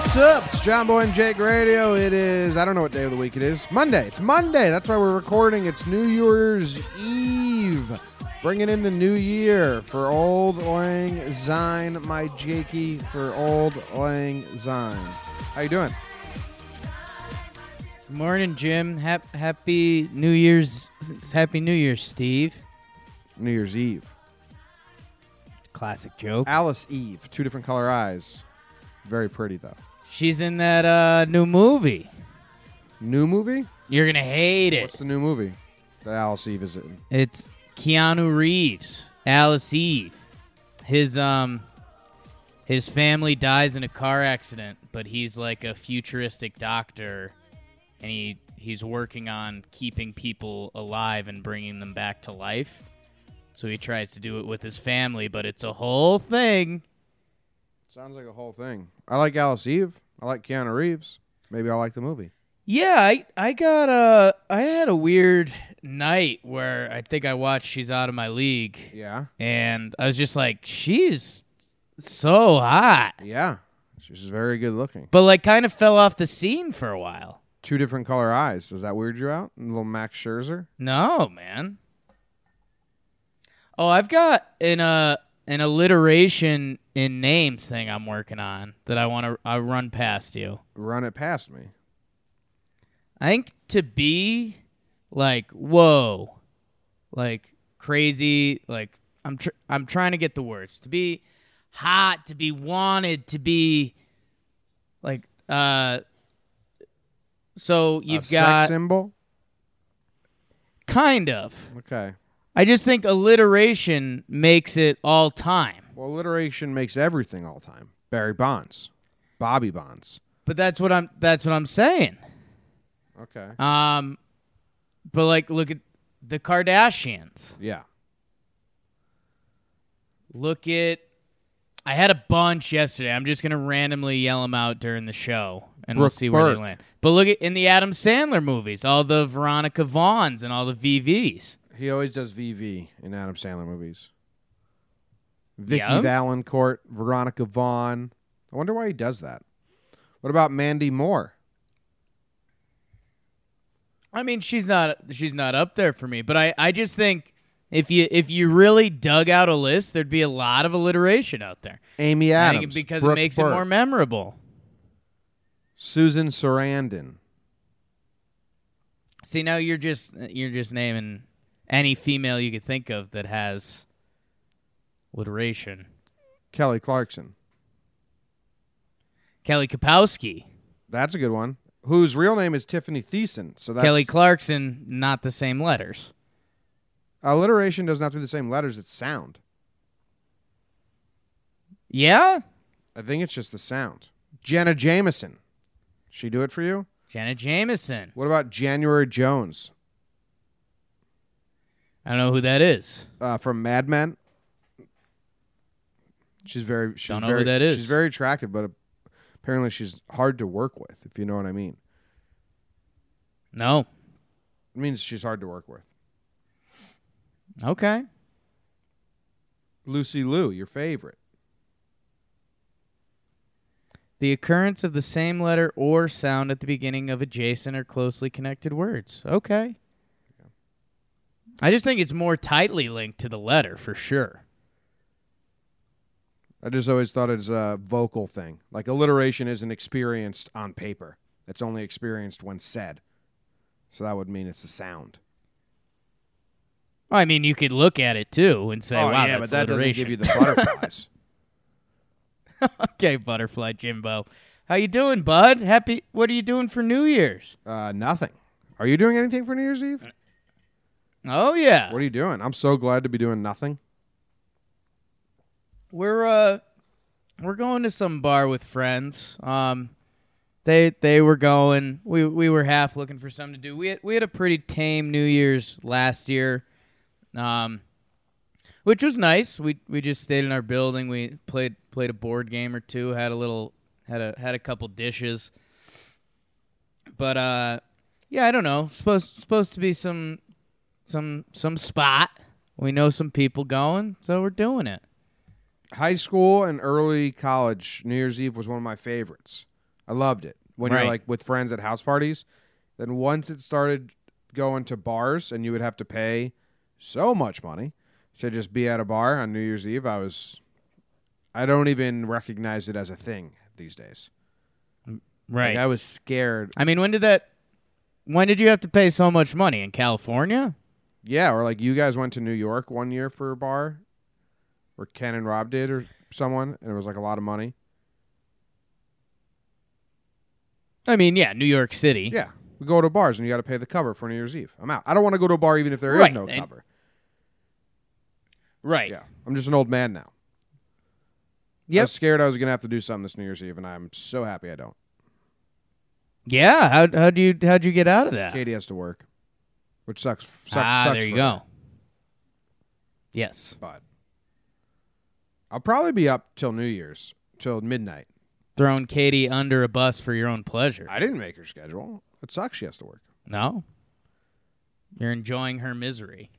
What's up? It's John Boy and Jake Radio. It is, I don't know what day of the week it is. Monday. It's Monday. That's why we're recording. It's New Year's Eve. Bringing in the new year for Auld Lang Syne, my Jakey, for Auld Lang Syne. How you doing? Morning, Jim. Hap- happy New Year's. Happy New Year, Steve. New Year's Eve. Classic joke. Alice Eve. Two different color eyes. Very pretty, though. She's in that uh, new movie. New movie? You're gonna hate it. What's the new movie that Alice Eve is in? It's Keanu Reeves, Alice Eve. His um, his family dies in a car accident, but he's like a futuristic doctor, and he he's working on keeping people alive and bringing them back to life. So he tries to do it with his family, but it's a whole thing. Sounds like a whole thing. I like Alice Eve. I like Keanu Reeves. Maybe I like the movie. Yeah, I I got a I had a weird night where I think I watched She's Out of My League, Yeah. and I was just like, she's so hot, Yeah. She's very good looking. but like kind of fell off the scene for a while. Two different color eyes. Does that weird you out? A little Max Scherzer? No, man. Oh, I've got an uh an alliteration in names thing I'm working on that I want to I run past you. Run it past me. I think to be like whoa, like crazy, like I'm tr- I'm trying to get the words to be hot, to be wanted, to be like uh. So you've a got sex symbol? kind of. Okay. I just think alliteration makes it all time. Well, alliteration makes everything all time. Barry Bonds. Bobby Bonds. But that's what I'm that's what I'm saying. Okay. Um but like look at the Kardashians. Yeah. Look at I had a bunch yesterday. I'm just going to randomly yell them out during the show and we'll see where Burke. they land. But look at in the Adam Sandler movies, all the Veronica Vaughns and all the VVs. He always does VV in Adam Sandler movies. Vicky Yeah. Valancourt, Veronica Vaughn. I wonder why he does that. What about Mandy Moore? I mean, she's not she's not up there for me, but I I just think if you if you really dug out a list, there'd be a lot of alliteration out there. Amy Adams. because Brooke it makes Burke, it more memorable. Susan Sarandon. See, now you're just you're just naming any female you could think of that has alliteration. Kelly Clarkson. Kelly Kapowski, That's a good one. Whose real name is Tiffani Thiessen. So that's Kelly Clarkson, not the same letters. alliteration doesn't have to be the same letters, it's sound. Yeah, I think it's just the sound. Jenna Jameson. She do it for you? Janet Jameson. What about January Jones I don't know who that is. uh, from Mad Men? She's very she's Don't know very who that is. she's very attractive, but apparently she's hard to work with, if you know what I mean. No. It means she's hard to work with. Okay. Lucy Liu, your favorite. The occurrence of the same letter or sound at the beginning of adjacent or closely connected words. Okay. I just think it's more tightly linked to the letter for sure. I just always thought it's a vocal thing. Like alliteration isn't experienced on paper. It's only experienced when said. So that would mean it's a sound. I mean, you could look at it too and say, oh "Wow, yeah, that's but that doesn't alliteration." give you the butterflies. okay, butterfly Jimbo. How you doing, bud? Happy. What are you doing for New Year's? uh, nothing. Are you doing anything for New Year's Eve? Oh yeah, What are you doing? I'm so glad to be doing nothing. we're uh, we're going to some bar with friends. Um, they they were going. We we were half looking for something to do. We had, we had a pretty tame New Year's last year, um, which was nice. We we just stayed in our building. We played played a board game or two. Had a little had a had a couple dishes. But uh, yeah, I don't know. Supposed supposed to be some some some spot. We know some people going, so we're doing it. High school and early college, New Year's Eve was one of my favorites. I loved it. When Right. you're like with friends at house parties, then once it started going to bars and you would have to pay so much money to just be at a bar on New Year's Eve, I was I don't even recognize it as a thing these days. Right. Like, I was scared. I mean, when did that? When did you have to pay so much money in California? Yeah, or like you guys went to New York one year for a bar, or Ken and Rob did, or someone, and it was like a lot of money. I mean, yeah, New York City. Yeah, we go to bars and you got to pay the cover for New Year's Eve. I'm out. I don't want to go to a bar even if there is Right, no and- cover. Right. Yeah, I'm just an old man now. I was scared I was gonna have to do something this New Year's Eve, and I'm so happy I don't. Yeah. How how do you how'd you get out of that? Katie has to work, which sucks. sucks ah, sucks there you go. her, Yes. but I'll probably be up till New Year's, till midnight. Throwing Katie under a bus for your own pleasure. I didn't make her schedule. It sucks. She has to work. no. You're enjoying her misery.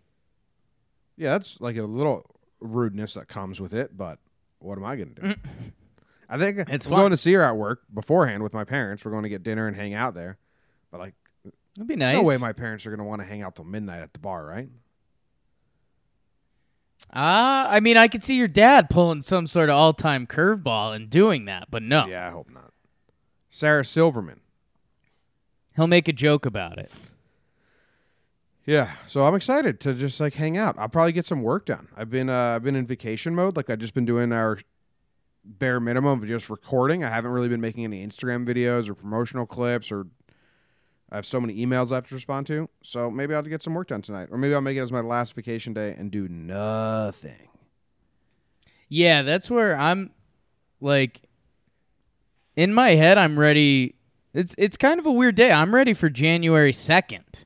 Yeah, that's like a little rudeness that comes with it, but what am I going to do? I think It's I'm fun. going to see her at work beforehand with my parents. We're going to get dinner and hang out there. But like, That'd be nice. no way my parents are going to want to hang out till midnight at the bar, right? Ah, I mean, I could see your dad pulling some sort of all-time curveball and doing that, but no, Yeah, I hope not. Sarah Silverman. he'll make a joke about it. Yeah, so I'm excited to just like hang out. I'll probably get some work done. I've been uh, I've been in vacation mode. Like I've just been doing our bare minimum of just recording. I haven't really been making any Instagram videos or promotional clips or I have so many emails I have to respond to. So maybe I'll get some work done tonight. Or maybe I'll make it as my last vacation day and do nothing. Yeah, that's where I'm like in my head I'm ready it's it's kind of a weird day. I'm ready for January 2nd.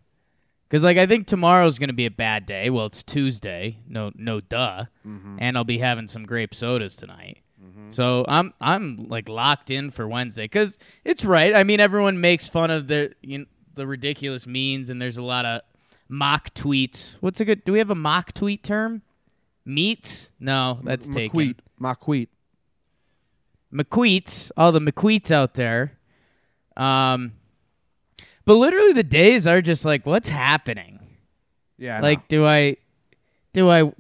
Cuz like I think tomorrow's going to be a bad day. Well, it's Tuesday. No no duh. Mm-hmm. And I'll be having some grape sodas tonight. Mm-hmm. So I'm I'm like locked in for Wednesday cuz it's right. I mean everyone makes fun of the you know, the ridiculous means and there's a lot of mock tweets. What's a good Do we have a mock tweet term? Meats? No, that's taken. McQueet. McQueet. McQueets, all the McQueets out there. Um, but literally the days are just like, what's happening? Yeah. I like, know. do I, do I,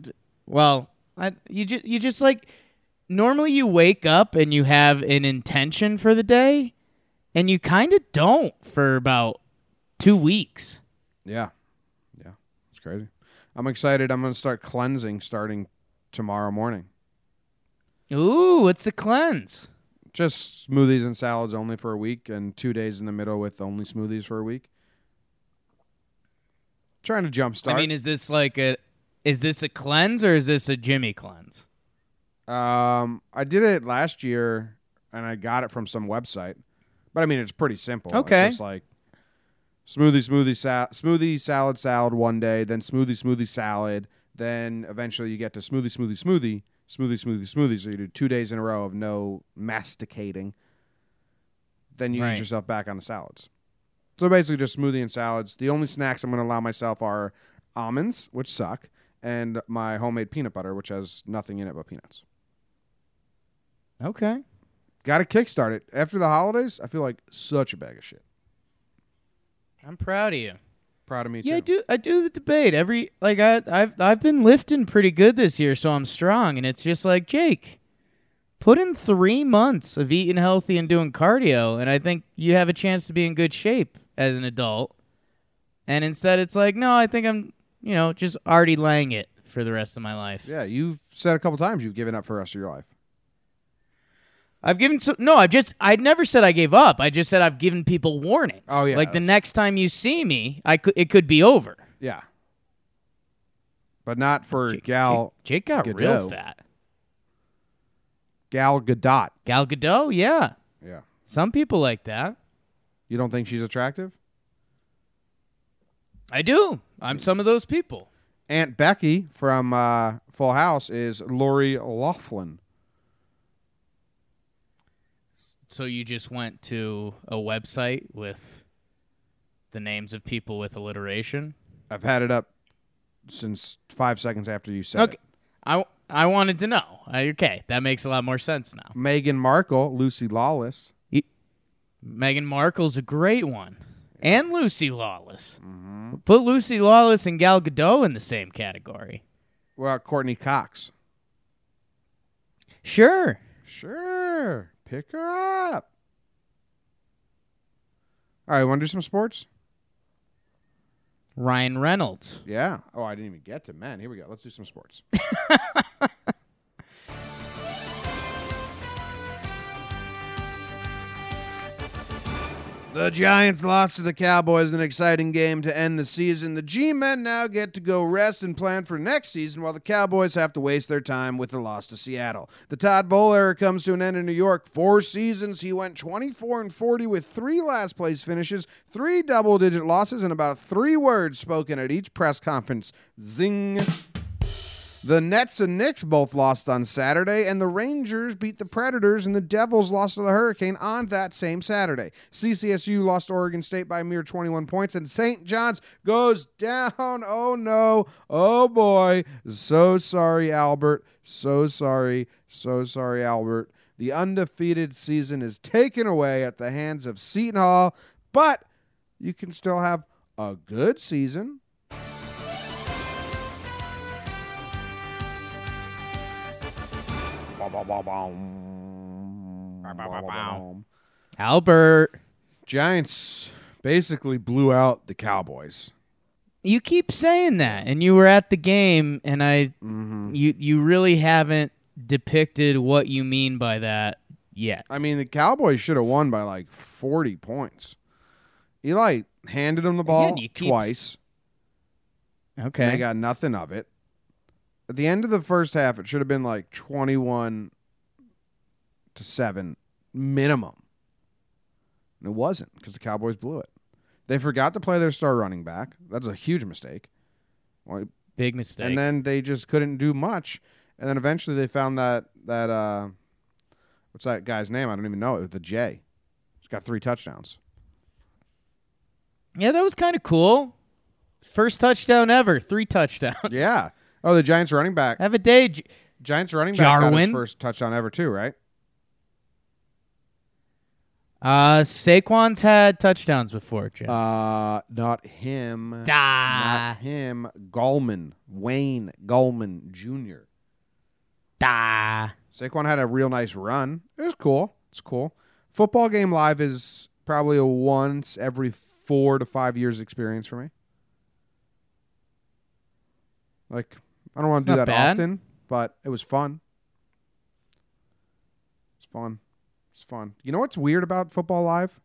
well, I, you just, you just like, normally you wake up and you have an intention for the day and you kind of don't for about two weeks. Yeah. Yeah. It's crazy. I'm excited. I'm going to start cleansing starting tomorrow morning. Ooh, what's the cleanse? Just smoothies and salads only for a week, and two days in the middle with only smoothies for a week. Trying to jumpstart. I mean, is this like a, is this a cleanse or is this a Jimmy cleanse? um, I did it last year, and I got it from some website. But I mean, it's pretty simple. It's Okay. just like smoothie, smoothie, smoothie, salad, salad one day, then smoothie, smoothie, salad. Then eventually you get to smoothie, smoothie, smoothie, smoothie, smoothie, smoothie. So you do two days in a row of no masticating. Then you Right. ease yourself back on the salads. So basically, just smoothie and salads. The only snacks I'm going to allow myself are almonds, which suck, and my homemade peanut butter, which has nothing in it but peanuts. Okay. Got to kickstart it after the holidays. I feel like such a bag of shit. I'm proud of you. Proud of me Yeah, too. I do. I do the debate every like I I've I've been lifting pretty good this year, so I'm strong. And it's just like Jake, put in three months of eating healthy and doing cardio, and I think you have a chance to be in good shape as an adult. And instead, it's like, no, I think I'm, you know, just already laying it for the rest of my life. Yeah, you've said a couple times you've given up for the rest of your life. I've given so no. I've just I never said I gave up. I just said I've given people warnings. Oh, yeah. Like the next time you see me, I could it could be over. Yeah. But not for Jake, Gal Jake, Jake got real fat. Gal Gadot. Gal Gadot, yeah. Yeah. Some people like that. You don't think she's attractive? I do. I'm some of those people. Aunt Becky from uh, Full House is Lori Loughlin. So you just went to a website with the names of people with alliteration? I've had it up since five seconds after you said Okay. it. I, I wanted to know. Okay, that makes a lot more sense now. Meghan Markle, Lucy Lawless. Meghan Markle's a great one. And Lucy Lawless. Mm-hmm. Put Lucy Lawless and Gal Gadot in the same category. Well, Courteney Cox. Sure. Sure. Pick her up. All right, want to do some sports? Ryan Reynolds. Yeah. Oh, I didn't even get to men. Here we go. Let's do some sports. The Giants lost to the Cowboys in an exciting game to end the season. The G men now get to go rest and plan for next season while the Cowboys have to waste their time with the loss to Seattle. The Todd Bowles era comes to an end in New York. Four seasons, he went 24 and 40 with three last place finishes, three double digit losses, and about three words spoken at each press conference. Zing. The Nets and Knicks both lost on Saturday, and the Rangers beat the Predators, and the Devils lost to the Hurricane on that same Saturday. CCSU lost Oregon State by a mere 21 points, and St. John's goes down. Oh no. Oh boy. So sorry, Albert. So sorry. So sorry, Albert. The undefeated season is taken away at the hands of Seton Hall, but you can still have a good season. Albert. Giants basically blew out the Cowboys. You keep saying that, and you were at the game, and I, Mm-hmm. you, you really haven't depicted what you mean by that yet. I mean, the Cowboys should have won by like 40 points. Eli handed them the ball Again, keep- twice. Okay. They got nothing of it. At the end of the first half, it should have been like 21 to 7 minimum. And it wasn't because the Cowboys blew it. They forgot to play their star running back. That's a huge mistake. Well, Big mistake. and then they just couldn't do much. And then eventually they found that that uh, what's that guy's name? I don't even know it. Was the J. He's got three touchdowns. yeah, that was kind of cool. First touchdown ever. Three touchdowns. Yeah. Oh, the Giants running back. Have a day. J- Giants running back got his first touchdown ever too, right? Uh, Saquon's had touchdowns before, Jeff. Uh, not him. da, Not him. Gallman. Wayne Gallman Jr. da. Saquon had a real nice run. It was cool. It's cool. Football game live is probably a once every four to five years experience for me. Like, I don't want to do that bad. often, but it was fun. It's fun. It's fun. You know what's weird about football live?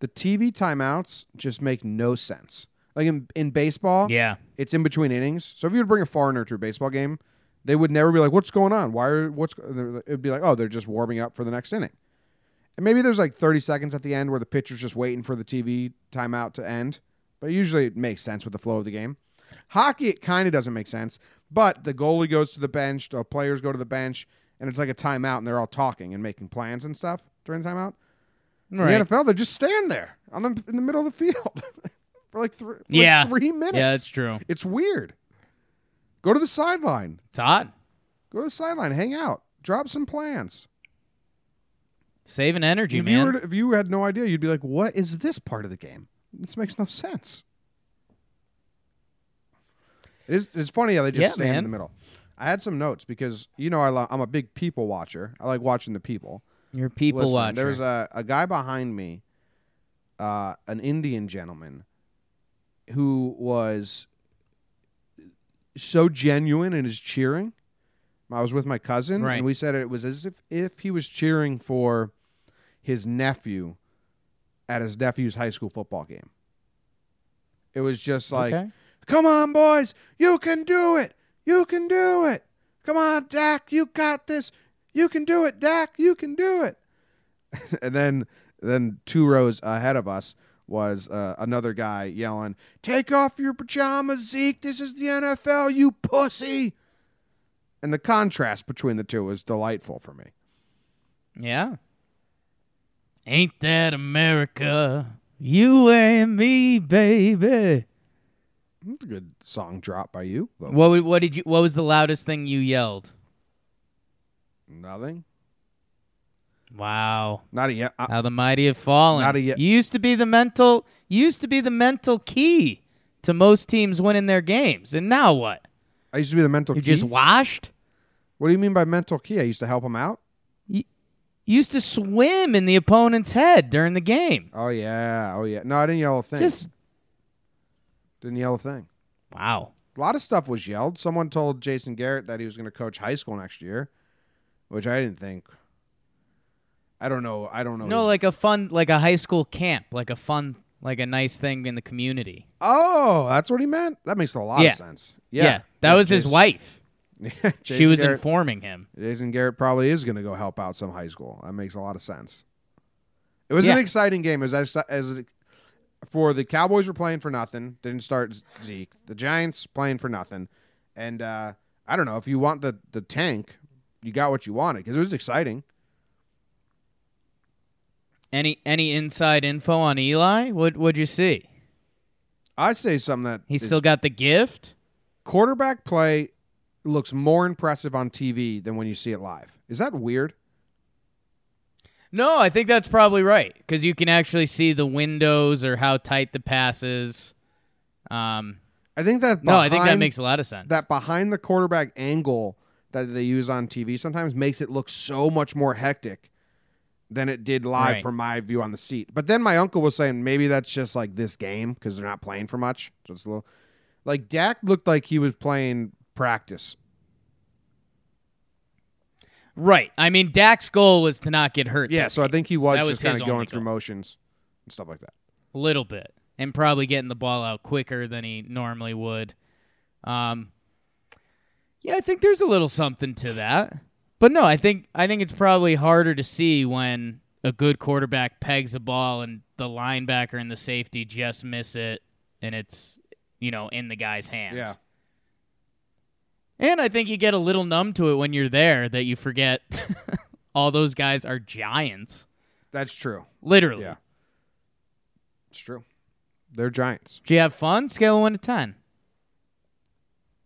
The TV timeouts just make no sense. Like in, in baseball, Yeah. it's in between innings. So if you would bring a foreigner to a baseball game, they would never be like, "What's going on? Why are what's?" It'd be like, "Oh, they're just warming up for the next inning." And maybe there's like 30 seconds at the end where the pitcher's just waiting for the TV timeout to end. But usually it makes sense with the flow of the game. Hockey, it kind of doesn't make sense. But the goalie goes to the bench, the players go to the bench, and it's like a timeout, and they're all talking and making plans and stuff during the timeout. In the NFL, they just stand there on the, in the middle of the field for like, three, for like Yeah. three minutes. Yeah, that's true. It's weird. Go to the sideline. It's odd. Go to the sideline. Hang out. Drop some plans. Saving energy, if man. you were if you had no idea, you'd be like, "What is this part of the game? This makes no sense." It is. It's funny how they just Yeah, stand in the middle. I had some notes because you know I lo- I'm a big people watcher. I like watching the people. You're a people Listen, watcher. There's a, a guy behind me, uh, an Indian gentleman, who was so genuine in his cheering. I was with my cousin, Right. and we said it was as if, if he was cheering for his nephew at his nephew's high school football game. It was just like, okay. Come on, boys. You can do it. You can do it. Come on, Dak. You got this. You can do it, Dak. You can do it. and then, then two rows ahead of us was uh, another guy yelling, "Take off your pajamas, Zeke. This is the NFL. You pussy." And the contrast between the two was delightful for me. Yeah. Ain't that America? You and me, baby. That's a good song drop by you. But What what did you what was the loudest thing you yelled? Nothing. Wow. Not a yet. I, uh, How the mighty have fallen. Not a ye- You used to be the mental you used to be the mental key to most teams winning their games. And now what? I used to be the mental You're key. just washed? what do you mean by mental key? I used to help him out. You used to swim in the opponent's head during the game. Oh yeah, oh yeah. No, I didn't yell a thing. Just didn't yell a thing. wow. A lot of stuff was yelled. Someone told Jason Garrett that he was going to coach high school next year, which I didn't think. I don't know. I don't know. No, like a fun like a high school camp, like a fun like a nice thing in the community. oh, that's what he meant. That makes a lot Yeah. of sense. Yeah, that was his Jason- wife. Yeah, she Jason was Garrett, informing him. Jason Garrett probably is going to go help out some high school. That makes a lot of sense. It was Yeah. an exciting game. It was as, as for the Cowboys were playing for nothing. Didn't start Zeke. The Giants playing for nothing. And uh, I don't know if you want the the tank, you got what you wanted because it was exciting. Any any inside info on Eli? What would you see? I'd say something that he still got the gift. quarterback play looks more impressive on TV than when you see it live. Is that weird? No, I think that's probably right because you can actually see the windows or how tight the pass is. Um, I think that no, I think that makes a lot of sense. that behind the quarterback angle that they use on TV sometimes makes it look so much more hectic than it did live Right. from my view on the seat. But then my uncle was saying maybe that's just like this game because they're not playing for much. Just a little like Dak looked like he was playing practice. Right. I mean, Dak's goal was to not get hurt. Yeah, so I think he was That just kind of going through goal. motions and stuff like that. a little bit and probably getting the ball out quicker than he normally would. Um, yeah, I think there's a little something to that. But no, I think I think it's probably harder to see when a good quarterback pegs a ball and the linebacker and the safety just miss it and it's you know in the guy's hands. Yeah. And I think you get a little numb to it when you're there that you forget all those guys are giants. That's true. Literally. Yeah. It's true. They're giants. Did you have fun? Scale of one to ten.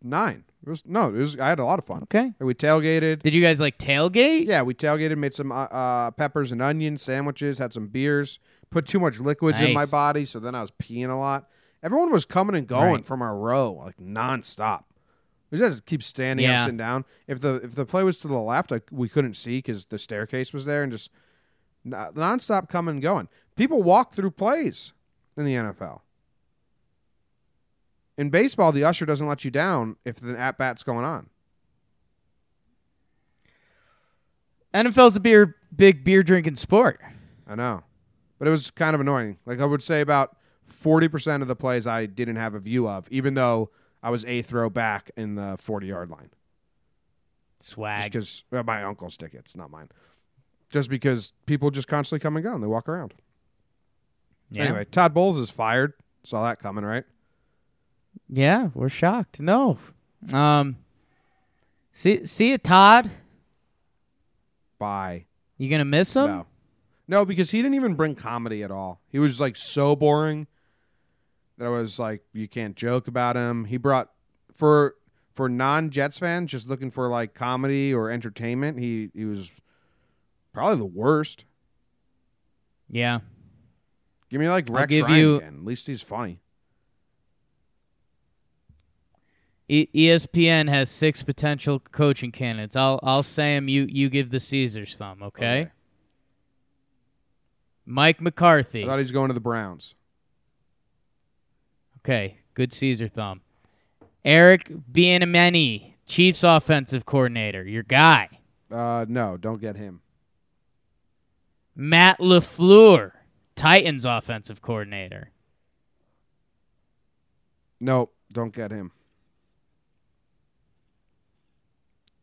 Nine. It was no. It was. I had a lot of fun. Okay. We tailgated. Did you guys like tailgate? Yeah, we tailgated, made some uh, uh, peppers and onions sandwiches, had some beers, put too much liquids in my body, so then I was peeing a lot. Everyone was coming and going Right. from our row like nonstop. We just keep standing Yeah. up, and down. If the if the play was to the left, I, we couldn't see because the staircase was there, and just non- nonstop coming and going. People walk through plays in the NFL. In baseball, the usher doesn't let you down if the at bat's going on. NFL's a beer big beer drinking sport. I know. But it was kind of annoying. Like I would say about 40% of the plays I didn't have a view of, even though I was eighth row back in the 40 yard line. Just Swag. because well, my uncle's tickets, not mine. Just because people just constantly come and go and they walk around. Yeah. Anyway, Todd Bowles is fired. Saw that coming, right? Yeah, we're shocked. No. Um See see you, Todd. Bye. You gonna miss him? No. No, because he didn't even bring comedy at all. He was like so boring that I was like, you can't joke about him. He brought for for non Jets fans just looking for like comedy or entertainment. He he was probably the worst. Yeah. Give me like Rex Ryan you- again. At least he's funny. E- ESPN has six potential coaching candidates. I'll I'll say 'em. You you give the Caesars thumb, okay? Okay. Mike McCarthy. I thought he was going to the Browns. Okay, good Caesar thumb. Eric Bieniemy, Chiefs offensive coordinator, your guy. Uh, no, don't get him. Matt LaFleur, Titans offensive coordinator. Nope, don't get him.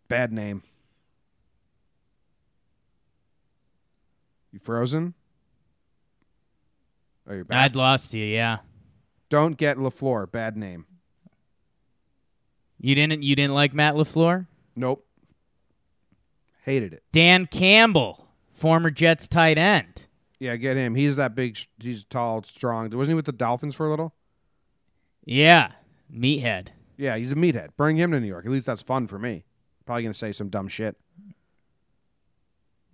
Bad name. You frozen? Oh, you're back. I'd lost you, yeah. Don't get Lafleur. Bad name. You didn't you didn't like Matt LaFleur? Nope. Hated it. Dan Campbell, former Jets tight end. Yeah, get him. He's that big. He's tall, strong. Wasn't he with the Dolphins for a little? Yeah, meathead. Yeah, he's a meathead. Bring him to New York. At least that's fun for me. Probably gonna say some dumb shit.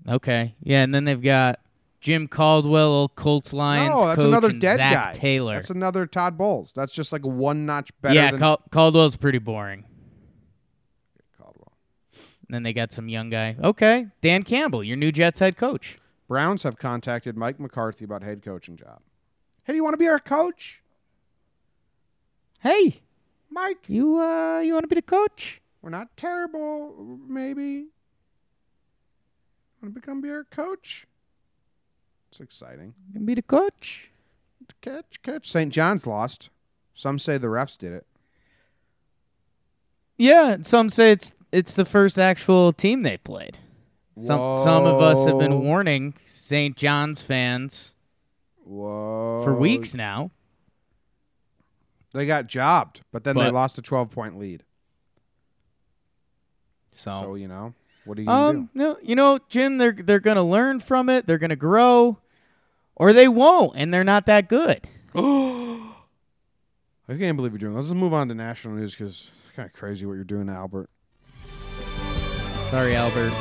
Okay. Yeah, and then they've got Jim Caldwell, old Colts Lions. no, that's another dead Zach guy. Taylor. That's another Todd Bowles. That's just like one notch better yeah, than Cal- Caldwell's pretty boring. Caldwell. And then they got some young guy. Okay, Dan Campbell, your new Jets head coach. Browns have contacted Mike McCarthy about head coaching job. Hey, do you want to be our coach, Hey, Mike? you uh, you want to be the coach? We're not terrible, maybe. Want to become be our coach? It's exciting. You can be the coach. Catch, catch. St. John's lost. Some say the refs did it. Yeah, some say it's it's the first actual team they played. Some some of us have been warning St. John's fans Whoa. for weeks now. They got jobbed, but then they lost a 12 point lead. So, So, you know, what are you going to um, no, you know, Jim, they're they're gonna learn from it. They're gonna grow, or they won't, and they're not that good. I can't believe you're doing this. Let's move on to national news because it's kind of crazy what you're doing, Albert. Sorry, Albert.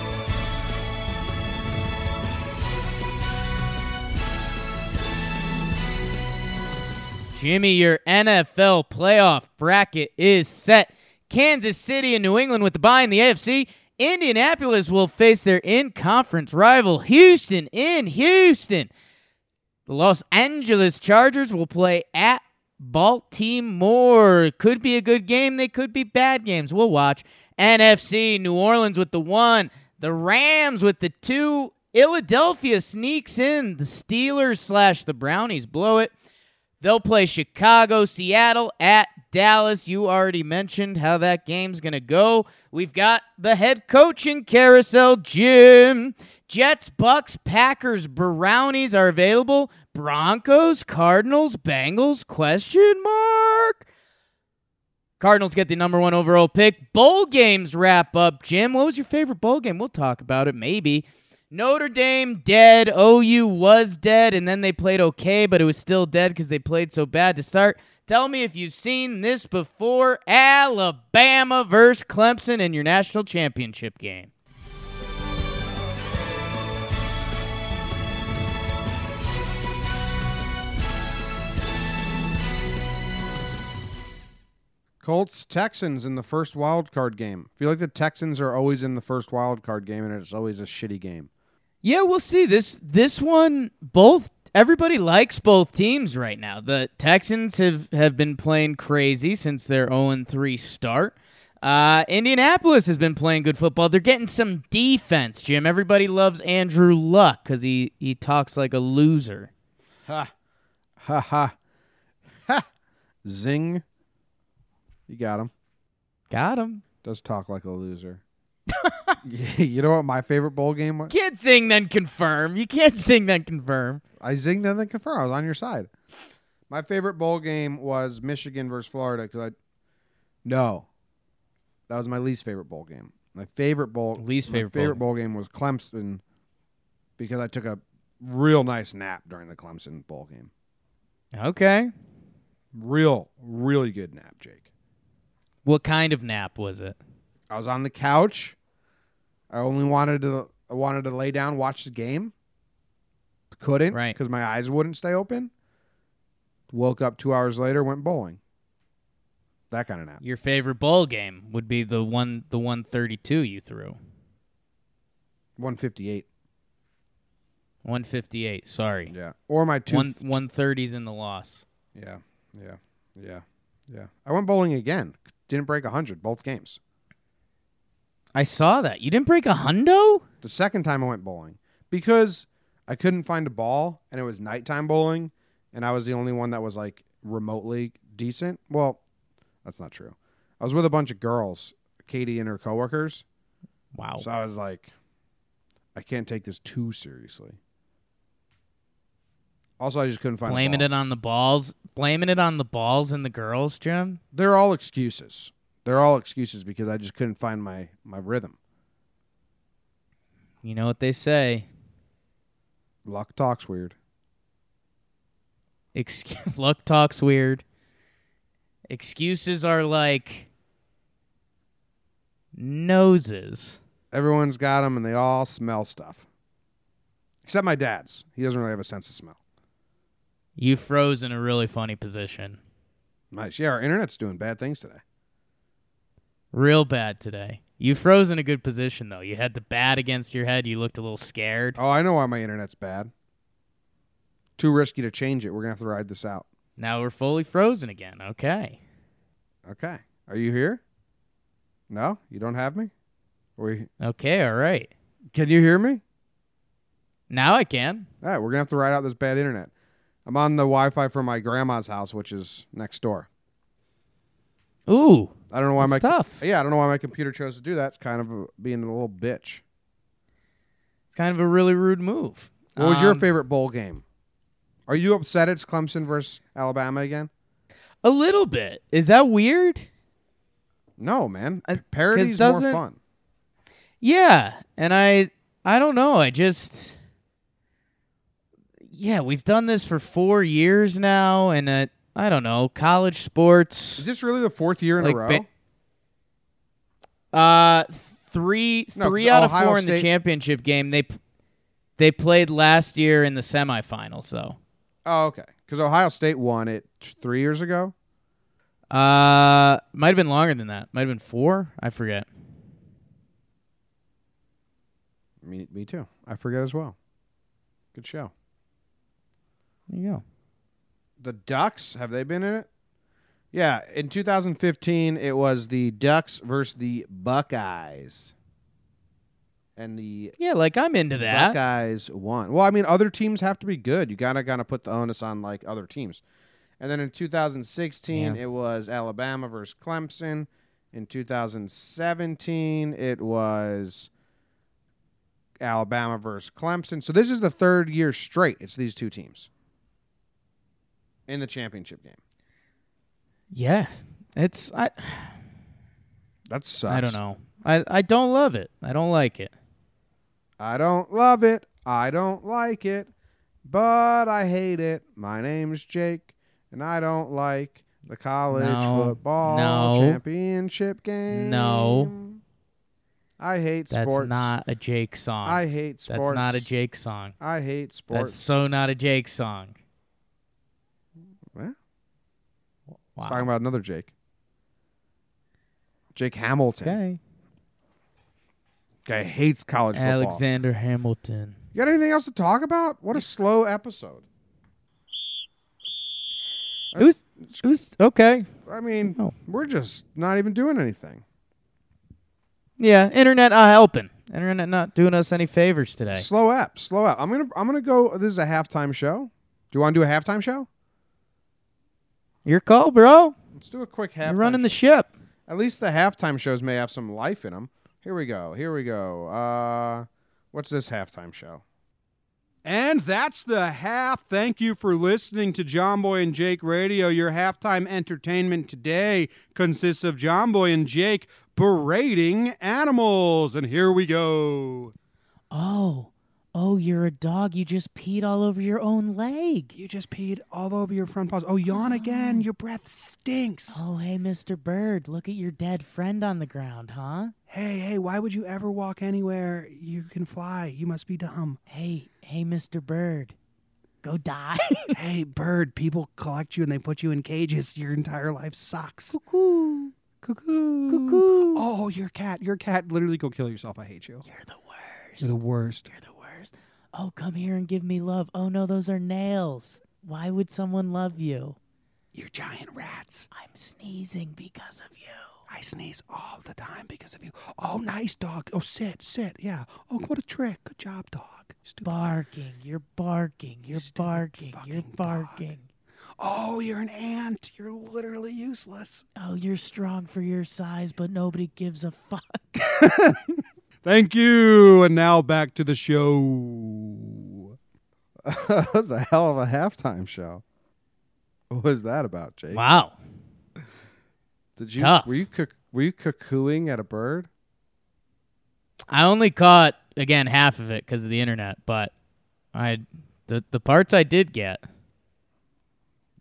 Jimmy, your NFL playoff bracket is set. Kansas City and New England with the bye in the AFC. Indianapolis will face their in conference rival, Houston, in Houston. The Los Angeles Chargers will play at Baltimore. Could be a good game. They could be bad games. We'll watch. NFC, New Orleans with the one. The Rams with the two. Philadelphia sneaks in. The Steelers slash the Brownies blow it. They'll play Chicago, Seattle at Dallas. You already mentioned how that game's going to go. We've got the head coaching carousel, Jim. Jets, Bucks, Packers, Brownies are available. Broncos, Cardinals, Bengals, question mark. Cardinals get the number one overall pick. Bowl games wrap up. Jim, what was your favorite bowl game? We'll talk about it maybe. Notre Dame dead. OU was dead, and then they played okay, but it was still dead because they played so bad to start. Tell me if you've seen this before. Alabama versus Clemson in your national championship game. Colts Texans in the first wild card game. I feel like the Texans are always in the first wild card game, and it's always a shitty game. Yeah, we'll see. This this one, both everybody likes both teams right now. The Texans have, have been playing crazy since their 0 3 start. Uh, Indianapolis has been playing good football. They're getting some defense, Jim. Everybody loves Andrew Luck because he, he talks like a loser. Ha ha ha ha! Zing! You got him. Got him. Does talk like a loser. you know what my favorite bowl game was? Can't sing then confirm. You can't sing then confirm. I zinged and then confirm. I was on your side. My favorite bowl game was Michigan versus Florida because I. No, that was my least favorite bowl game. My favorite bowl Least my favorite bowl favorite bowl game was Clemson because I took a real nice nap during the Clemson bowl game. Okay. Real, really good nap, Jake. What kind of nap was it? I was on the couch. I only wanted to I wanted to lay down, watch the game. couldn't Right. because my eyes wouldn't stay open. Woke up two hours later, went bowling. That kind of nap. Your favorite bowl game would be the one the 132 you threw. 158. 158. Sorry. Yeah. Or my two. One 130's in the loss. yeah. Yeah. Yeah. Yeah. I went bowling again. Didn't break 100 both games. I saw that. You didn't break a hundo? The second time I went bowling because I couldn't find a ball and it was nighttime bowling and I was the only one that was like remotely decent. Well, that's not true. I was with a bunch of girls, Katie and her coworkers. Wow. So I was like, I can't take this too seriously. Also, I just couldn't find. Blaming it on the balls. Blaming it on the balls and the girls, Jim. They're all excuses. They're all excuses because I just couldn't find my my rhythm. You know what they say. Luck talks weird. Ex- luck talks weird. Excuses are like noses. Everyone's got them, and they all smell stuff. Except my dad's. He doesn't really have a sense of smell. You froze in a really funny position. Nice. Yeah, our internet's doing bad things today. Real bad today. You froze in a good position though. You had the bat against your head. You looked a little scared. Oh, I know why my internet's bad. Too risky to change it. We're gonna have to ride this out. Now we're fully frozen again. Okay. Okay. Are you here? No, you don't have me. Or you- Okay, all right. can you hear me? Now I can. All right, we're gonna have to ride out this bad internet. I'm on the Wi-Fi from my grandma's house, which is next door. Ooh. I don't know why my tough. yeah, I don't know why my computer chose to do that. It's kind of a, being a little bitch. It's kind of a really rude move. What was your Um, favorite bowl game? Are you upset it's Clemson versus Alabama again? A little bit. Is that weird? No, man. I- Parody's 'cause more fun. Yeah, and I I don't know. I just Yeah, we've done this for 4 years now and uh, I don't know, college sports Is this really the fourth year in like a row? ba- uh 3 No, 3 'cause out of Ohio 4 in the championship game. They they played last year in the semifinals though. oh, okay. Because Ohio State won it three years ago. Uh might have been longer than that. Might have been 4, I forget. Me, me too. I forget as well. Good show. There you go. The Ducks have they been in it? Yeah, in 2015 it was the Ducks versus the Buckeyes, and the Yeah, like I'm into that. Buckeyes won. Well, I mean, other teams have to be good. You gotta gotta put the onus on like other teams. And then in 2016 Yeah. it was Alabama versus Clemson. In 2017 it was Alabama versus Clemson. So this is the third year straight. It's these two teams in the championship game. Yeah. It's I That sucks. I don't know. I I don't love it. I don't like it. I don't love it. I don't like it, but I hate it. My name's Jake, and I don't like the college No. football No. championship game. No. I hate That's sports. not a Jake song. I hate sports. That's not a Jake song. I hate sports. That's so not a Jake song. Well, Wow. Let's about another Jake. Jake Hamilton. okay. Guy hates college football. Alexander Hamilton. You got anything else to talk about? What a slow episode. It was it was okay. I mean, Oh. we're just not even doing anything. Yeah, internet not helping. Internet not doing us any favors today. Slow up, slow up. I'm gonna I'm gonna go. This is a halftime show. Do you want to do a halftime show? Your call, bro. Let's do a quick halftime. You're running the ship. At least the halftime shows may have some life in them. Here we go. Here we go. Uh, what's this halftime show? And that's the half. Thank you for listening to John Boy and Jake Radio. Your halftime entertainment today consists of John Boy and Jake berating animals. And here we go. Oh, oh, you're a dog. You just peed all over your own leg. You just peed all over your front paws. Oh, yawn again. Your breath stinks. Oh, hey, Mr. Bird, look at your dead friend on the ground, huh? Hey, hey, why would you ever walk anywhere you can fly? You must be dumb. Hey, hey, Mr. Bird, Go die. hey, bird, people collect you and they put you in cages. Your entire life sucks. Cuckoo. Cuckoo. Cuckoo. Oh, your cat. Your cat. Literally go kill yourself. I hate you. You're the worst. You're the worst. You're the worst. Oh, come here and give me love. Oh no, those are nails. Why would someone love you? You're giant rats. I'm sneezing because of you. I sneeze all the time because of you. Oh, nice dog. Oh, sit, sit. Yeah. Oh, what a trick. Good job, dog. Stupid. Barking. You're barking. You're stupid barking. You're fucking dog. barking. Oh, you're an ant. You're literally useless. Oh, you're strong for your size, but nobody gives a fuck. Thank you. And now back to the show. that was a hell of a halftime show. What was that about, Jake? Wow. Did you Tough. were you were you cuckooing at a bird? I only caught again half of it because of the internet, but I the the parts I did get.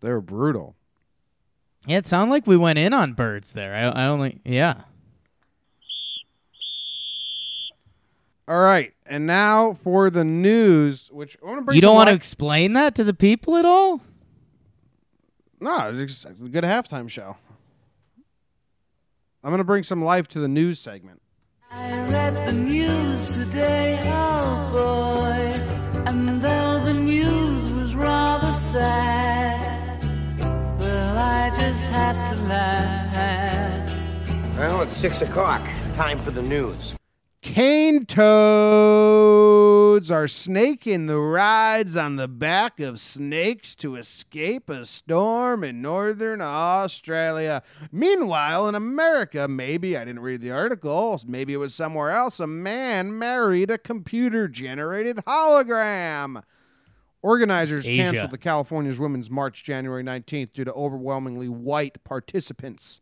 They were brutal. Yeah, it sounded like we went in on birds there. I, I only yeah. All right, and now for the news, which I want to bring. You don't want to explain that to the people at all? No, it's just a good halftime show. I'm going to bring some life to the news segment. I read the news today, oh boy, and though the news was rather sad, well, I just had to laugh. Well, it's six o'clock. Time for the news. Cane toads are snaking the rides on the back of snakes to escape a storm in northern Australia. Meanwhile, in America, maybe I didn't read the article, maybe it was somewhere else, a man married a computer generated hologram. Organizers Asia. canceled the California's Women's March January 19th due to overwhelmingly white participants.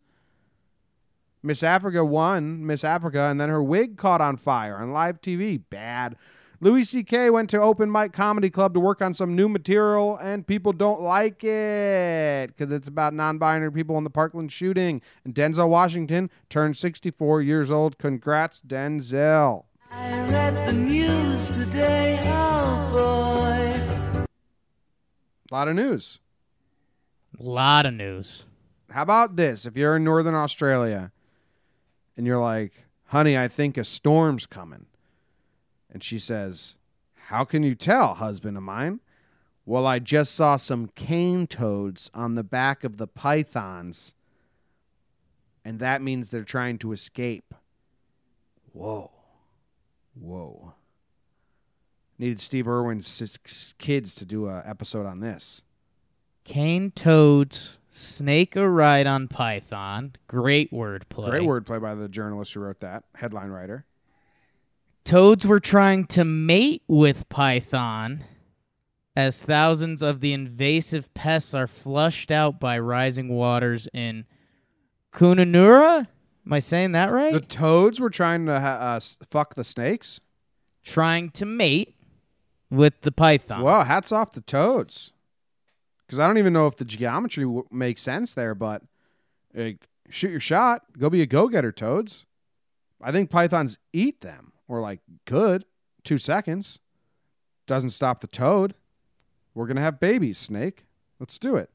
Miss Africa won Miss Africa, and then her wig caught on fire on live TV. Bad. Louis C.K. went to Open Mic Comedy Club to work on some new material, and people don't like it because it's about non binary people in the Parkland shooting. And Denzel Washington turned 64 years old. Congrats, Denzel. I read the news today, oh boy. A lot of news. A lot of news. How about this? If you're in Northern Australia and you're like, honey, I think a storm's coming. And she says, How can you tell, husband of mine? Well, I just saw some cane toads on the back of the pythons, and that means they're trying to escape. Whoa. Whoa. Needed Steve Irwin's kids to do a episode on this. Cane toads snake a ride on python. Great wordplay. Great wordplay by the journalist who wrote that, headline writer. Toads were trying to mate with python as thousands of the invasive pests are flushed out by rising waters in Kununurra. Am I saying that right? The toads were trying to ha- uh, fuck the snakes. trying to mate with the python. Well, hats off to toads. Because I don't even know if the geometry w- makes sense there, but like, shoot your shot. Go be a go getter, toads. I think pythons eat them, or like could. Two seconds. Doesn't stop the toad. We're going to have babies, snake. Let's do it.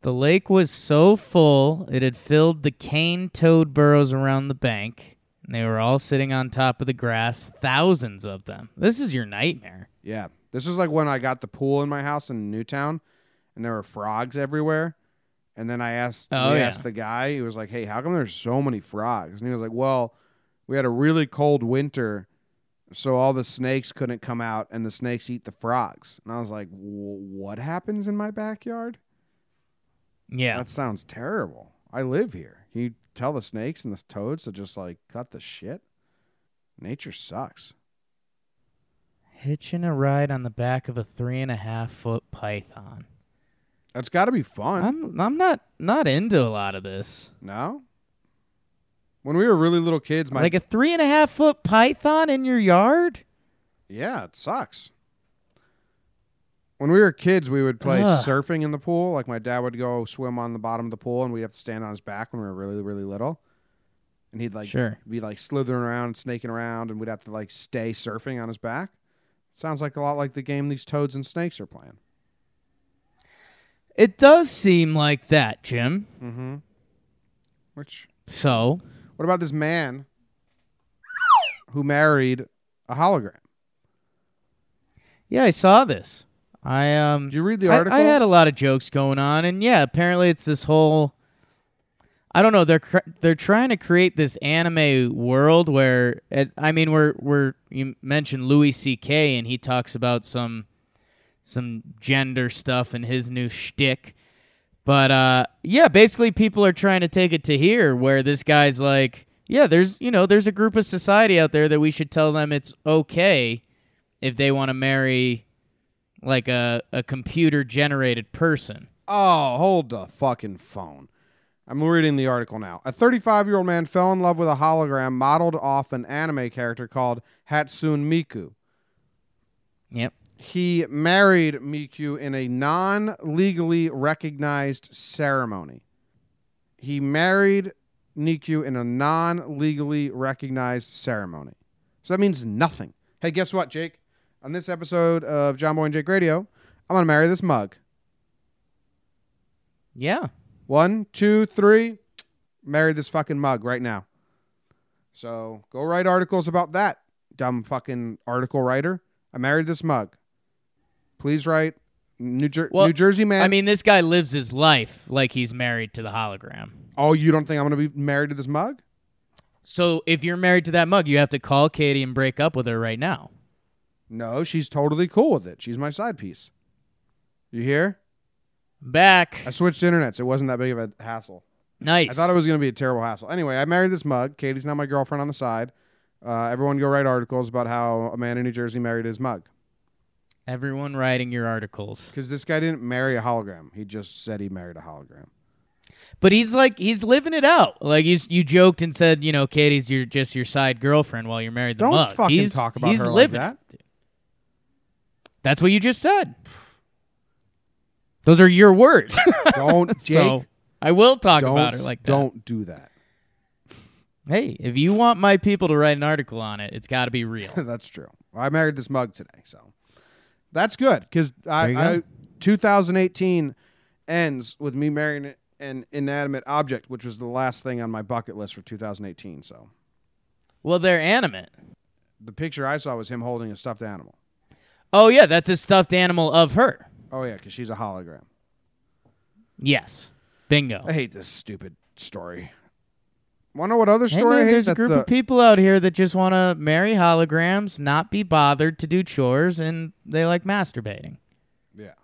The lake was so full it had filled the cane toad burrows around the bank. And they were all sitting on top of the grass, thousands of them. This is your nightmare. Yeah. This is like when I got the pool in my house in Newtown and there were frogs everywhere. And then I asked, Oh, yeah. asked the guy, he was like, hey, how come there's so many frogs? And he was like, well, we had a really cold winter, so all the snakes couldn't come out and the snakes eat the frogs. And I was like, what happens in my backyard? Yeah. That sounds terrible. I live here. Can you tell the snakes and the toads to just like cut the shit? Nature sucks. Hitching a ride on the back of a three and a half foot python. That's got to be fun. I'm I'm not not into a lot of this. No? When we were really little kids, my like a three and a half foot python in your yard? yeah, it sucks. When we were kids, we would play Ugh. surfing in the pool. Like my dad would go swim on the bottom of the pool, and we'd have to stand on his back when we were really, really little. And he'd like Sure. be like slithering around, snaking around, and we'd have to like stay surfing on his back. Sounds like a lot like the game these toads and snakes are playing. It does seem like that, Jim. Mm-hmm. Which So, what about this man who married a hologram? yeah, I saw this. I um Did you read the I- article? I, had a lot of jokes going on, and yeah, apparently it's this whole. I don't know. They're cr- they're trying to create this anime world where it, I mean, we're we're you mentioned Louis C.K. and he talks about some some gender stuff in his new shtick, but uh, yeah, basically people are trying to take it to here where this guy's like, yeah, there's you know there's a group of society out there that we should tell them it's okay if they want to marry like a, a computer generated person. Oh, hold the fucking phone. I'm reading the article now. A 35 year old man fell in love with a hologram modeled off an anime character called Hatsune Miku. Yep. He married Miku in a non legally recognized ceremony. He married Miku in a non legally recognized ceremony. So that means nothing. Hey, guess what, Jake? On this episode of John Boy and Jake Radio, I'm going to marry this mug. Yeah. One, two, three. Marry this fucking mug right now. So go write articles about that, dumb fucking article writer. I married this mug. Please write New, Jer- Well, New Jersey man. I mean, this guy lives his life like he's married to the hologram. oh, you don't think I'm going to be married to this mug? So if you're married to that mug, you have to call Katie and break up with her right now. No, she's totally cool with it. She's my side piece. You hear? Back. I switched internets. It wasn't that big of a hassle. Nice. I thought it was going to be a terrible hassle. Anyway, I married this mug. Katie's now my girlfriend on the side. Uh, everyone go write articles about how a man in New Jersey married his mug. Everyone writing your articles. Because this guy didn't marry a hologram. He just said he married a hologram. But he's like he's living it out. Like you you joked and said, you know, Katie's your just your side girlfriend while you're married Don't mug. fucking he's, talk about he's her like living that. it. That's what you just said. Those are your words. Don't, Jake. so I will talk about her like that. don't do that. Hey, if you want my people to write an article on it, it's got to be real. that's true. I married this mug today, so that's good. Because I, There you I 2018 ends with me marrying an inanimate object, which was the last thing on my bucket list for 2018. So well, they're animate. the picture I saw was him holding a stuffed animal. Oh yeah, that's a stuffed animal of her. Oh yeah, because she's a hologram. Yes. Bingo. I hate this stupid story. Want to know what other Hey, story I man, there's a group the- of people out here that just want to marry holograms, not be bothered to do chores, and they like masturbating. Yeah.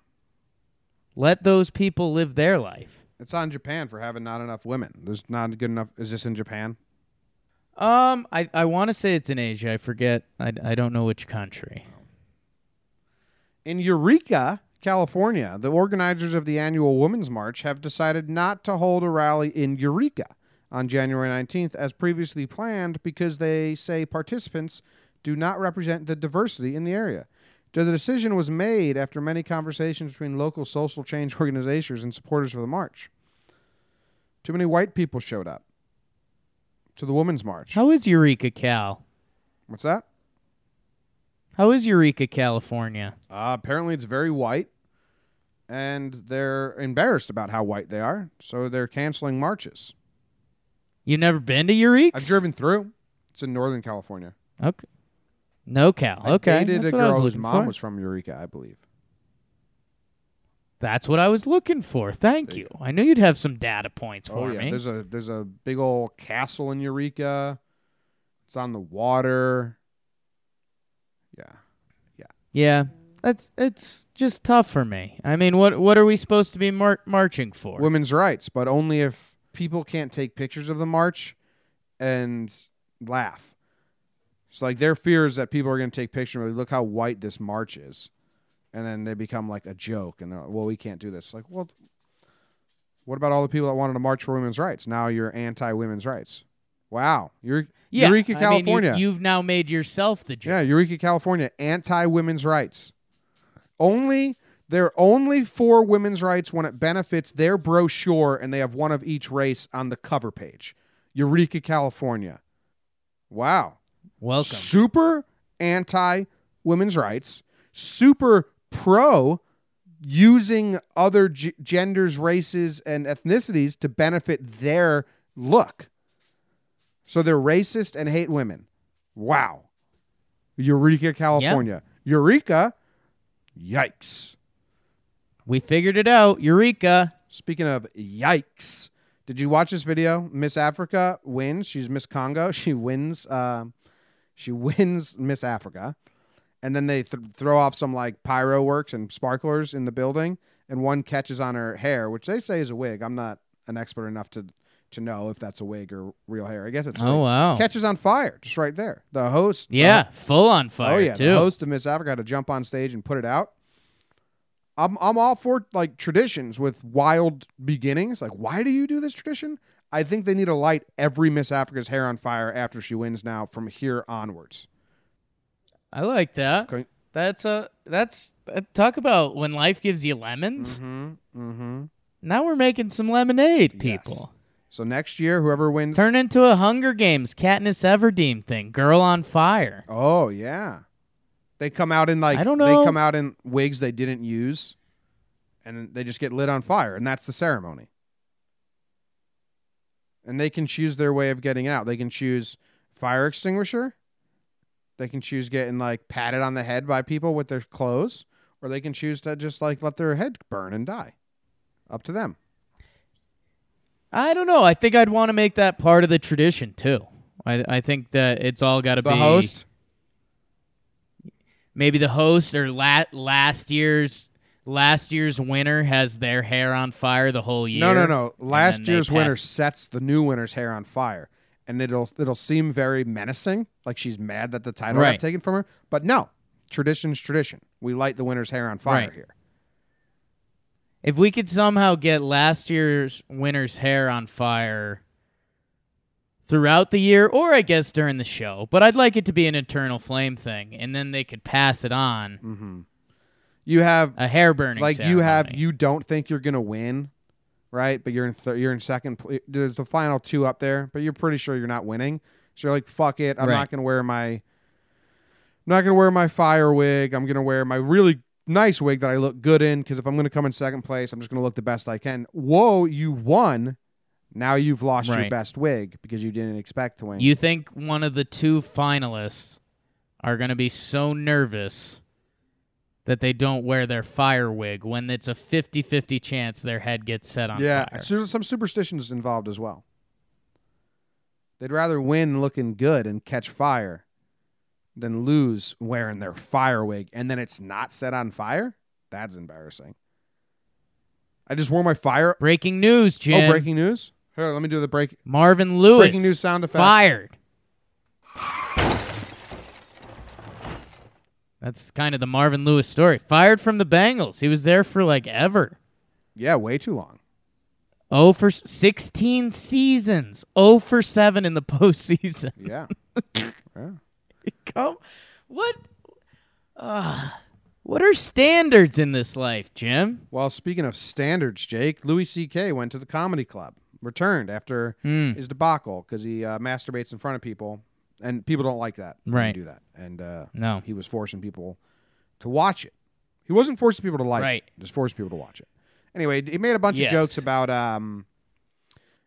Let those people live their life. It's on Japan for having not enough women. There's not good enough. Is this in Japan? Um, I, I want to say it's in Asia. I forget. I, I don't know which country. In Eureka, California, the organizers of the annual Women's March have decided not to hold a rally in Eureka on January 19th as previously planned because they say participants do not represent the diversity in the area. The decision was made after many conversations between local social change organizations and supporters of the march. Too many white people showed up to the Women's March. How is Eureka, Cal? What's that? How is Eureka, California? Uh, apparently, it's very white, and they're embarrassed about how white they are, so they're canceling marches. You never been to Eureka? I've driven through. It's in Northern California. Okay. No, Cal. I Okay. dated That's a what I was girl whose looking mom for. was from Eureka, I believe. That's what I was looking for. Thank There you you. I knew you'd have some data points oh, for oh yeah, me. there's a there's a big old castle in Eureka. It's on the water. Yeah. Yeah, Yeah. that's it's just tough for me. I mean, what what are we supposed to be mar- marching for? Women's rights, but only if people can't take pictures of the march and laugh. It's like their fear is that people are going to take pictures. and Like, look how white this march is, and then they become like a joke. And they're like, well, we can't do this. Like, well, what about all the people that wanted to march for women's rights? Now you're anti-women's rights. Wow, you're yeah, Eureka, I mean, California. you, have now made yourself the joke. Yeah, Eureka, California, anti-women's rights. Only they're only for women's rights when it benefits their brochure and they have one of each race on the cover page. Eureka, California. Wow. Welcome. Super anti women's rights, super pro using other g- genders, races, and ethnicities to benefit their look. So they're racist and hate women. Wow. Eureka, California. Eureka. Yikes. We figured it out. Eureka. Speaking of yikes, did you watch this video? Miss Africa wins. She's Miss Congo. She wins. Um, she wins Miss Africa, and then they th- throw off some like pyro works and sparklers in the building, and one catches on her hair, which they say is a wig. I'm not an expert enough to to know if that's a wig or real hair. I guess it's. Oh wig. wow. Catches on fire, just right there. The host. yeah, full on fire oh yeah, too. the host of Miss Africa had to jump on stage and put it out. I'm I'm all for like traditions with wild beginnings. Like, why do you do this tradition? I think they need to light every Miss Africa's hair on fire after she wins now from here onwards. I like that. Okay. That's a that's uh, talk about when life gives you lemons. Mm-hmm. Mm-hmm. Now we're making some lemonade, Yes. people. So next year, whoever wins. Turn into a Hunger Games Katniss Everdeen thing. Girl on fire. oh yeah, they come out in like I don't know. They come out in wigs they didn't use, and they just get lit on fire, and that's the ceremony. And they can choose their way of getting out. They can choose fire extinguisher. They can choose getting like patted on the head by people with their clothes, or they can choose to just like let their head burn and die. Up to them. I don't know. I think I'd want to make that part of the tradition too. I I think that it's all got to be The host. Maybe the host or la- last year's last year's winner has their hair on fire the whole year. No, no, no. Last year's winner sets the new winner's hair on fire, and it'll it'll seem very menacing, like she's mad that the title got Right. taken from her. But no, tradition's tradition. We light the winner's hair on fire Right. here. If we could somehow get last year's winner's hair on fire throughout the year, or I guess during the show, but I'd like it to be an eternal flame thing, and then they could pass it on Mm-hmm. You have a hair burning. like you have you don't think you're gonna win, right? But you're in th- you're in second. Pl- there's the final two up there, but you're pretty sure you're not winning. So you're like, fuck it. I'm Right. not gonna wear my. I'm not gonna wear my fire wig. I'm gonna wear my really nice wig that I look good in because if I'm gonna come in second place, I'm just gonna look the best I can. Whoa, you won. Now you've lost your best wig because you didn't expect to win. You think one of the two finalists are going to be so nervous that they don't wear their fire wig when it's a 50-50 chance their head gets set on fire. yeah, fire? so some superstitions involved as well. They'd rather win looking good and catch fire than lose wearing their fire wig and then it's not set on fire. That's embarrassing. I just wore my fire. Breaking news, Jim. Oh, breaking news! Here, let me do the break. Marvin Lewis. Breaking news sound effect. Fired. That's kind of the Marvin Lewis story. Fired from the Bengals. He was there for like ever. Yeah, way too long. Oh for 16 seasons. Oh for 7 in the postseason. Yeah. yeah. Come, what? Uh, what are standards in this life, Jim? Well, speaking of standards, Jake, Louis C.K. went to the comedy club, returned after Hmm. his debacle because he uh, masturbates in front of people, and people don't like that. Right. do that, and uh, No. he was forcing people to watch it. He wasn't forcing people to like Right. it, just forced people to watch it. Anyway, he made a bunch Yes. of jokes about um,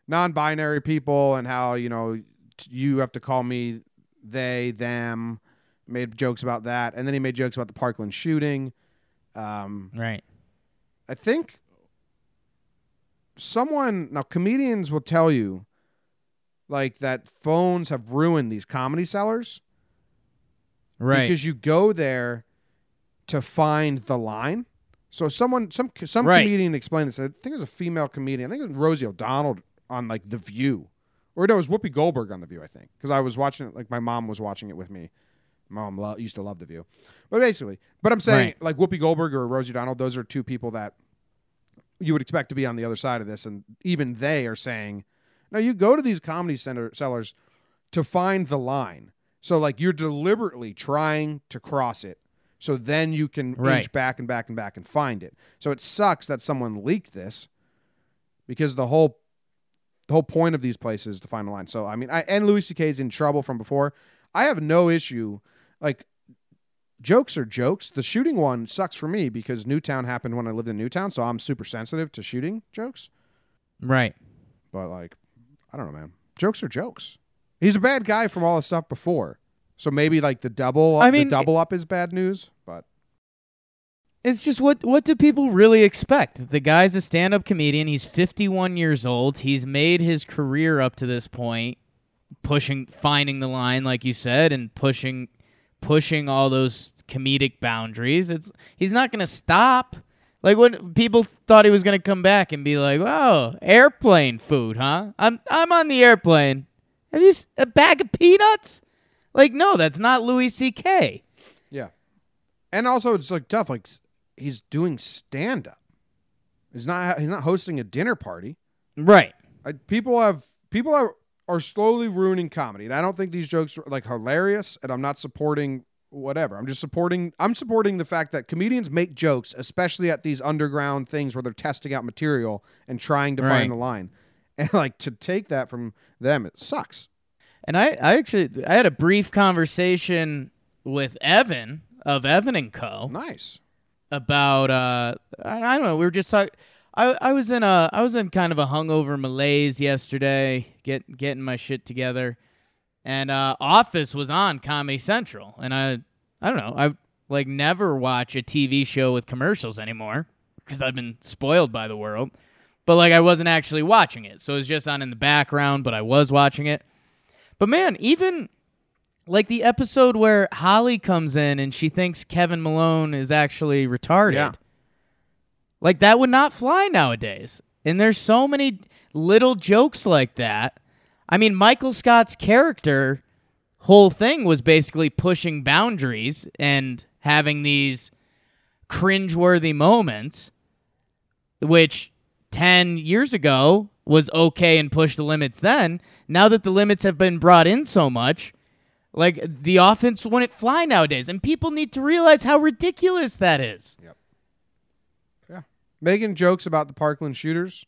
non-binary people and how you know t- you have to call me they, them. Made jokes about that, and then he made jokes about the Parkland shooting. Um, Right. I think someone now comedians will tell you like that phones have ruined these comedy cellars Right. because you go there to find the line. So someone some some Right. comedian explained this. I think it was a female comedian. I think it was Rosie O'Donnell on like The View. Or no, it was Whoopi Goldberg on The View, I think. Because I was watching it like my mom was watching it with me. My mom lo- used to love The View. But basically, but I'm saying Right. like Whoopi Goldberg or Rosie O'Donnell, those are two people that you would expect to be on the other side of this, and even they are saying, "No, you go to these comedy center cellars to find the line. So like you're deliberately trying to cross it, so then you can inch back and back and back and find it. So it sucks that someone leaked this because the whole the whole point of these places is to find the line. So I mean, I and Louis C.K. is in trouble from before. I have no issue like jokes are jokes. The shooting one sucks for me because Newtown happened when I lived in Newtown, so I'm super sensitive to shooting jokes. Right. But like, I don't know, man. Jokes are jokes. He's a bad guy from all the stuff before, so maybe like the double, I mean- the double up is bad news. But It's just what what do people really expect? The guy's a stand-up comedian. He's 51 years old. He's made his career up to this point pushing finding the line like you said and pushing pushing all those comedic boundaries. It's he's not going to stop. Like when people thought he was going to come back and be like, "Oh, airplane food, huh? I'm I'm on the airplane. Have you s- a bag of peanuts?" Like, no, that's not Louis C.K. yeah, and also it's like tough. Like he's doing stand up. He's not. He's not hosting a dinner party. Right. I, people have people are are slowly ruining comedy, and I don't think these jokes are like hilarious. And I'm not supporting whatever. I'm just supporting. I'm supporting the fact that comedians make jokes, especially at these underground things where they're testing out material and trying to Right. find the line. And like to take that from them, it sucks. And I, I actually I had a brief conversation with Evan of Evan and Co. Nice. about uh I, I don't know we were just talking I, I was in a I was in kind of a hungover malaise yesterday get getting my shit together and uh Office was on Comedy Central and I I don't know I like never watch a TV show with commercials anymore because I've been spoiled by the world but like I wasn't actually watching it so it was just on in the background but I was watching it but man even like the episode where Holly comes in and she thinks Kevin Malone is actually retarded. Yeah. Like that would not fly nowadays. And there's so many little jokes like that. I mean, Michael Scott's character whole thing was basically pushing boundaries and having these cringeworthy moments, which 10 years ago was okay and pushed the limits then. Now that the limits have been brought in so much, like the offense wouldn't fly nowadays. And people need to realize how ridiculous that is. Yep. Yeah. Making jokes about the Parkland shooters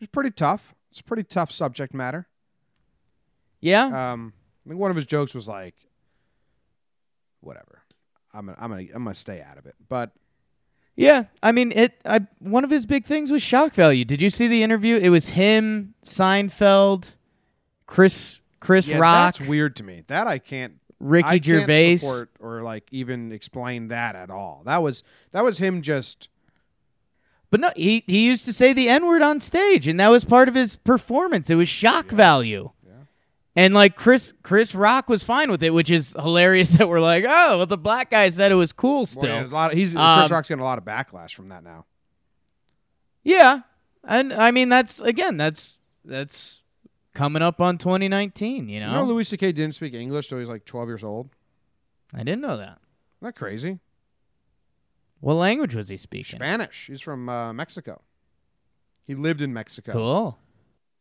is pretty tough. It's a pretty tough subject matter. Yeah. Um, I think one of his jokes was like, "Whatever, I'm gonna, I'm gonna, I'm gonna stay out of it." But Yeah, I mean it. I one of his big things was shock value. Did you see the interview? It was him, Seinfeld, Chris Chris yeah, Rock, that's weird to me. That I can't, Ricky I can't Gervais. support or like even explain that at all. That was that was him just. But no, he he used to say the N word on stage, and that was part of his performance. It was shock value. And like Chris Chris Rock was fine with it, which is hilarious that we're like, oh, well, the black guy said it was cool still. yeah, a lot of, he's Um, Chris Rock's getting a lot of backlash from that now. Yeah, and I mean that's again that's that's coming up on 2019. You know, You know, Louis C.K. didn't speak English till he was like 12 years old. I didn't know that. Isn't that crazy? What language was he speaking? Spanish. He's from uh, Mexico. He lived in Mexico. Cool.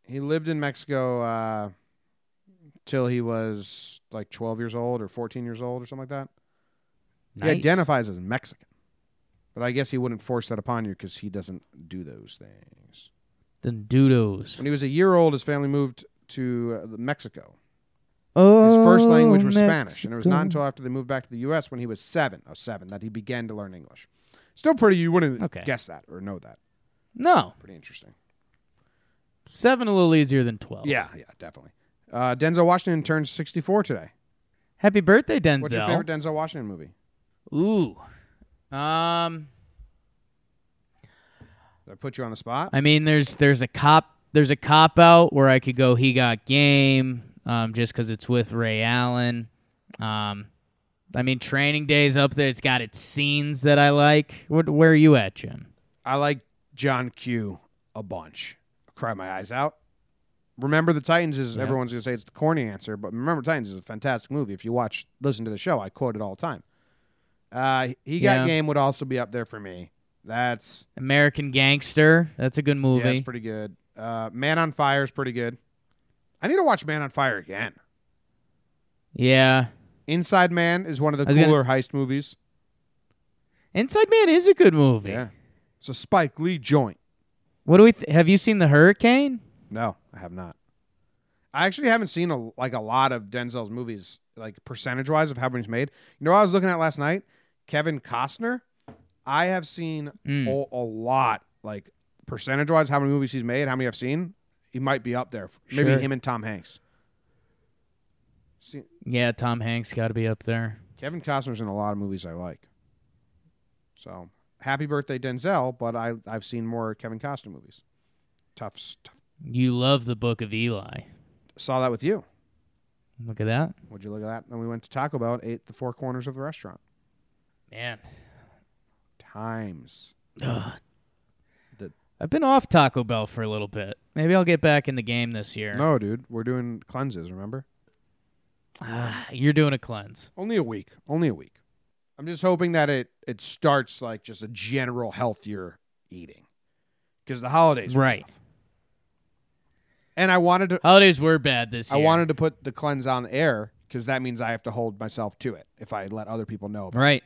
He lived in Mexico uh, till he was like 12 years old or 14 years old or something like that. He identifies as Mexican. But I guess he wouldn't force that upon you because he doesn't do those things. The doodles. When he was a year old, his family moved to uh, Mexico. Oh, His first language was Spanish, and it was not until after they moved back to the U.S. when he was seven, oh, seven, that he began to learn English. Still pretty, you wouldn't Okay. guess that or know that. No, Pretty interesting. seven a little easier than twelve. Yeah, yeah, definitely. Uh, Denzel Washington turns 64 today. Happy birthday, Denzel. What's your favorite Denzel Washington movie? Ooh. Um. Did I put you on the spot? I mean, there's there's a cop there's a cop out where I could go. He got game. Um, just because it's with Ray Allen. Um, I mean, Training Day's up there. It's got its scenes that I like. What, where are you at, Jim? I like John Q a bunch. Cry my eyes out. Remember the Titans is Yeah. everyone's gonna say it's the corny answer, but Remember the Titans is a fantastic movie. If you watch, listen to the show, I quote it all the time. Uh, he got Yeah. game would also be up there for me. That's American Gangster. That's a good yeah, movie. it's pretty good. Uh, Man on Fire is pretty good. I need to watch Man on Fire again. yeah. Inside Man is one of the was gonna- cooler heist movies. Inside Man is a good movie. Yeah, it's a Spike Lee joint. What do we? Th- have you seen the Hurricane? No, I have not. I actually haven't seen a, like a lot of Denzel's movies like percentage wise of how many he's made. You know, what I was looking at last night. Kevin Costner. I have seen Mm. a, a lot, like percentage wise, how many movies he's made, how many I've seen. He might be up there. Maybe him and Tom Hanks. See, Yeah, Tom Hanks got to be up there. Kevin Costner's in a lot of movies I like. So happy birthday, Denzel! But I I've seen more Kevin Costner movies. Tough, s- tough. You love the Book of Eli. Saw that with you. Look at that, Would you look at that? Then we went to Taco Bell ate the four corners of the restaurant. man. Times. Ugh. I've been off Taco Bell for a little bit. Maybe I'll get back in the game this year. No, dude, we're doing cleanses. Remember? Ah, you're doing a cleanse. Only a week. Only a week. I'm just hoping that it it starts like just a general healthier eating because the holidays were Right. tough. And I wanted to Holidays were bad this year. I wanted to put the cleanse on the air because that means I have to hold myself to it if I let other people know. About Right.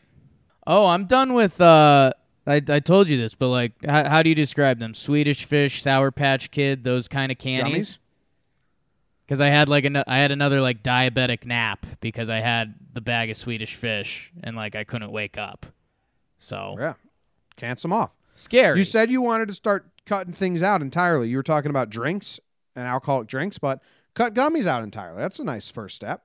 Oh, I'm done with. uh I I told you this, but like, how, how do you describe them? Swedish Fish, Sour Patch Kid, those kind of candies. Because I had like an, I had another like diabetic nap because I had the bag of Swedish Fish and like I couldn't wake up. So. Yeah, cancel them off. scary. You said you wanted to start cutting things out entirely. You were talking about drinks and alcoholic drinks, but cut gummies out entirely. That's a nice first step.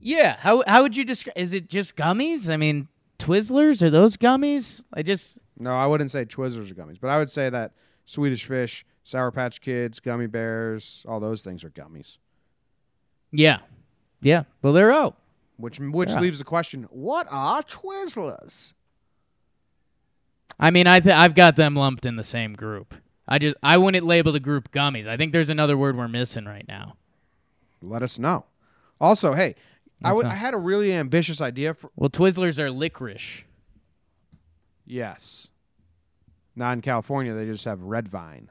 yeah. How how would you describe? Is it just gummies? I mean, Twizzlers are those gummies? I just No, I wouldn't say Twizzlers are gummies, but I would say that Swedish Fish, Sour Patch Kids, gummy bears, all those things are gummies. yeah, yeah. Well, they're out. Which which Yeah. leaves the question: What are Twizzlers? I mean, I th- I've got them lumped in the same group. I just I wouldn't label the group gummies. I think there's another word we're missing right now. Let us know. Also, hey, I w- I had a really ambitious idea for Well, Twizzlers are licorice. yes. Not in California, they just have red vine.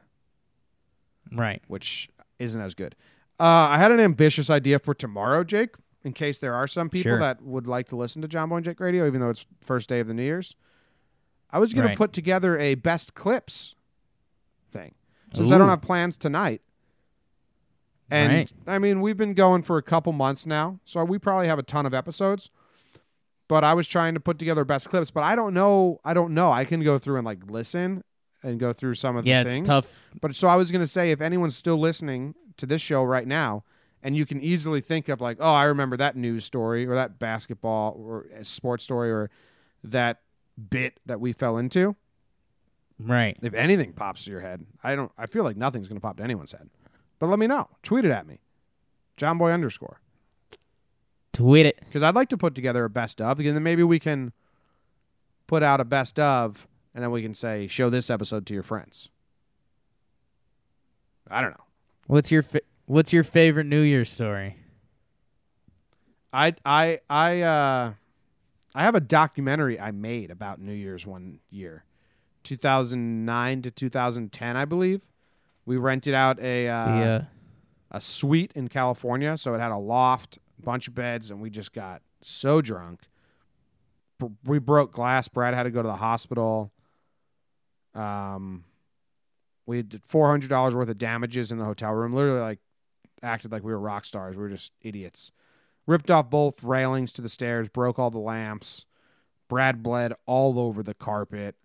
Right. which isn't as good. Uh, I had an ambitious idea for tomorrow, Jake, in case there are some people Sure. that would like to listen to John Boy and Jake Radio, even though it's first day of the New Year's. I was going Right. to put together a best clips thing since I don't have plans tonight. And Right. I mean, we've been going for a couple months now, so we probably have a ton of episodes. But I was trying to put together best clips, but I don't know. I don't know. I can go through and like listen and go through some of Yeah, the it's things. tough. But so I was going to say, if anyone's still listening to this show right now, and you can easily think of like, oh, I remember that news story or that basketball or uh, sports story or that bit that we fell into. Right. If anything pops to your head, I don't. I feel like nothing's going to pop to anyone's head. But let me know. Tweet it at me, John Boy underscore, Tweet it. because I'd like to put together a best of, and then maybe we can put out a best of, and then we can say, show this episode to your friends. I don't know. What's your fa- What's your favorite New Year's story? I I I uh I have a documentary I made about New Year's one year. 2009 to 2010, I believe. We rented out a uh, the uh, a suite in California, so it had a loft, bunch of beds, and we just got so drunk. B- we broke glass. Brad had to go to the hospital. Um, we did four hundred dollars worth of damages in the hotel room. Literally, like acted like we were rock stars. We were just idiots. Ripped off both railings to the stairs. Broke all the lamps. Brad bled all over the carpet,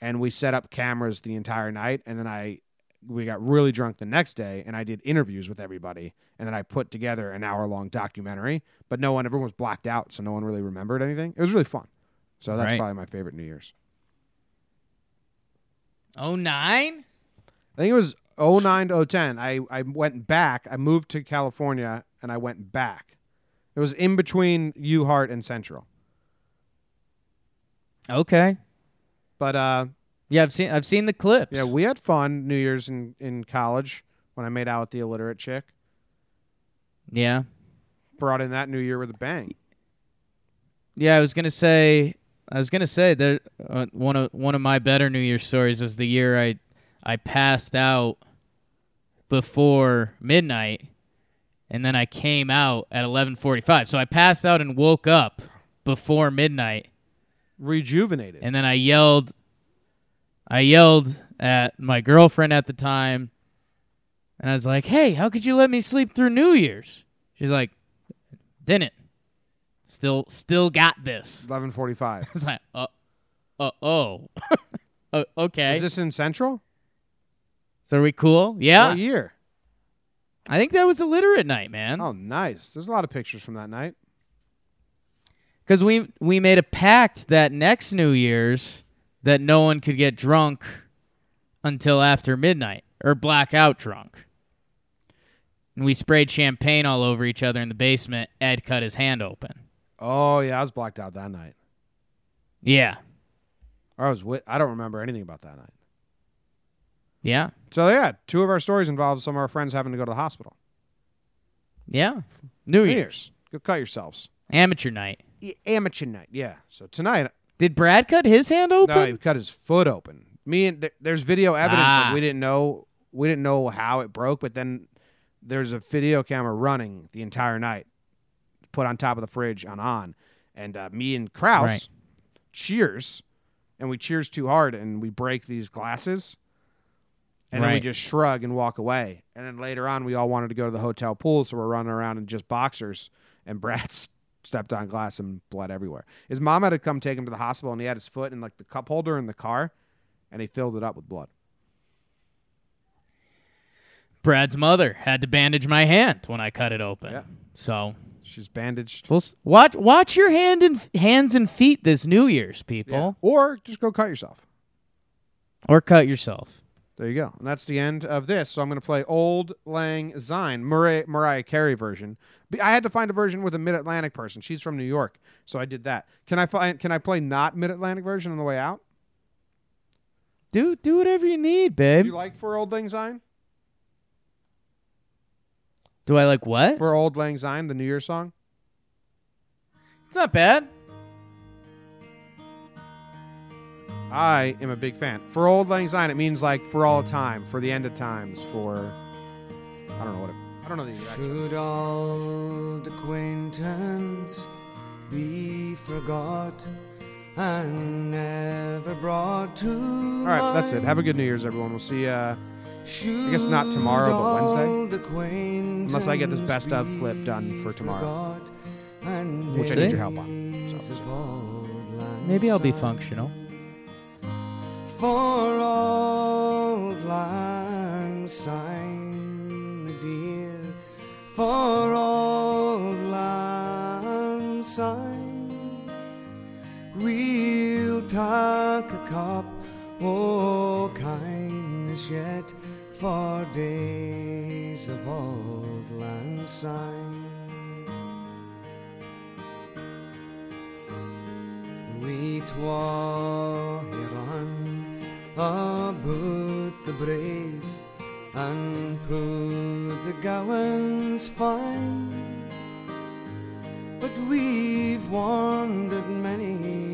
and we set up cameras the entire night. And then I we got really drunk the next day and I did interviews with everybody and then I put together an hour long documentary, but no one everyone was blacked out, so no one really remembered anything. It was really fun. So that's Right. probably my favorite New Year's. oh nine. I think it was 09 to 010. I, I went back. I moved to California and I went back. It was in between UHart and Central. Okay. But uh Yeah, I've seen I've seen the clips. yeah, we had fun New Year's in, in college when I made out with the illiterate chick. yeah. Brought in that New Year with a bang. Yeah, I was gonna say, I was gonna say that uh, one of one of my better New Year's stories is the year I I passed out before midnight, and then I came out at eleven forty five. So I passed out and woke up before midnight, Rejuvenated. and then I yelled, I yelled at my girlfriend at the time, and I was like, "Hey, how could you let me sleep through New Year's?" She's like, "Didn't." Still, still got this. Eleven forty-five. It's like, uh, uh oh, uh, okay. Is this in Central? so are we cool? Yeah, What year? I think that was a literate night, man. Oh, nice. There's a lot of pictures from that night. Because we we made a pact that next New Year's that no one could get drunk until after midnight or blackout drunk. And we sprayed champagne all over each other in the basement. Ed cut his hand open. Oh yeah, I was blacked out that night. Yeah, I was with. I don't remember anything about that night. yeah, So yeah, two of our stories involve some of our friends having to go to the hospital. yeah. New New Year's Year's. Go cut yourselves. amateur night. Y- Amateur night. Yeah. So tonight, Did Brad cut his hand open? no, he cut his foot open. Me and th- there's video evidence. Ah. Like we didn't know. We didn't know how it broke, but then there's a video camera running the entire night, put on top of the fridge on on, and uh, me and Kraus Right. cheers, and we cheers too hard, and we break these glasses. And then we just shrug and walk away. And then later on, we all wanted to go to the hotel pool, so we're running around in just boxers. And Brad s- stepped on glass and blood everywhere. His mom had to come take him to the hospital, and he had his foot in like the cup holder in the car, and he filled it up with blood. Brad's mother had to bandage my hand when I cut it open. Yeah. So She's bandaged. we'll watch watch your hand and hands and feet this New Year's, people, Yeah. Or just go cut yourself. or cut yourself. There you go. And that's the end of this. So I'm going to play Auld Lang Syne, Mariah, Mariah Carey version. I had to find a version with a Mid Atlantic person. She's from New York, so I did that. Can I find? Can I play not Mid Atlantic version on the way out? Do do whatever you need, babe. Do you like for Auld Lang Syne? Do I like what? For Auld Lang Syne, the New Year song. It's not bad. I am a big fan. For Auld Lang Syne, it means like for all time, for the end of times, for I don't know what it. I don't know the exact. Should old acquaintance be forgot and never brought to All right, that's it. Have a good New Year's, everyone. We'll see. Uh, I guess not tomorrow, but Wednesday. Unless I get this best of clip done for tomorrow. Which I need your help on. So. Maybe I'll be functional. For auld lang syne, dear, for auld lang syne, we'll take a cup o' kindness yet for days of auld lang syne. We twa about the braes and put the gowans fine. But we've wandered many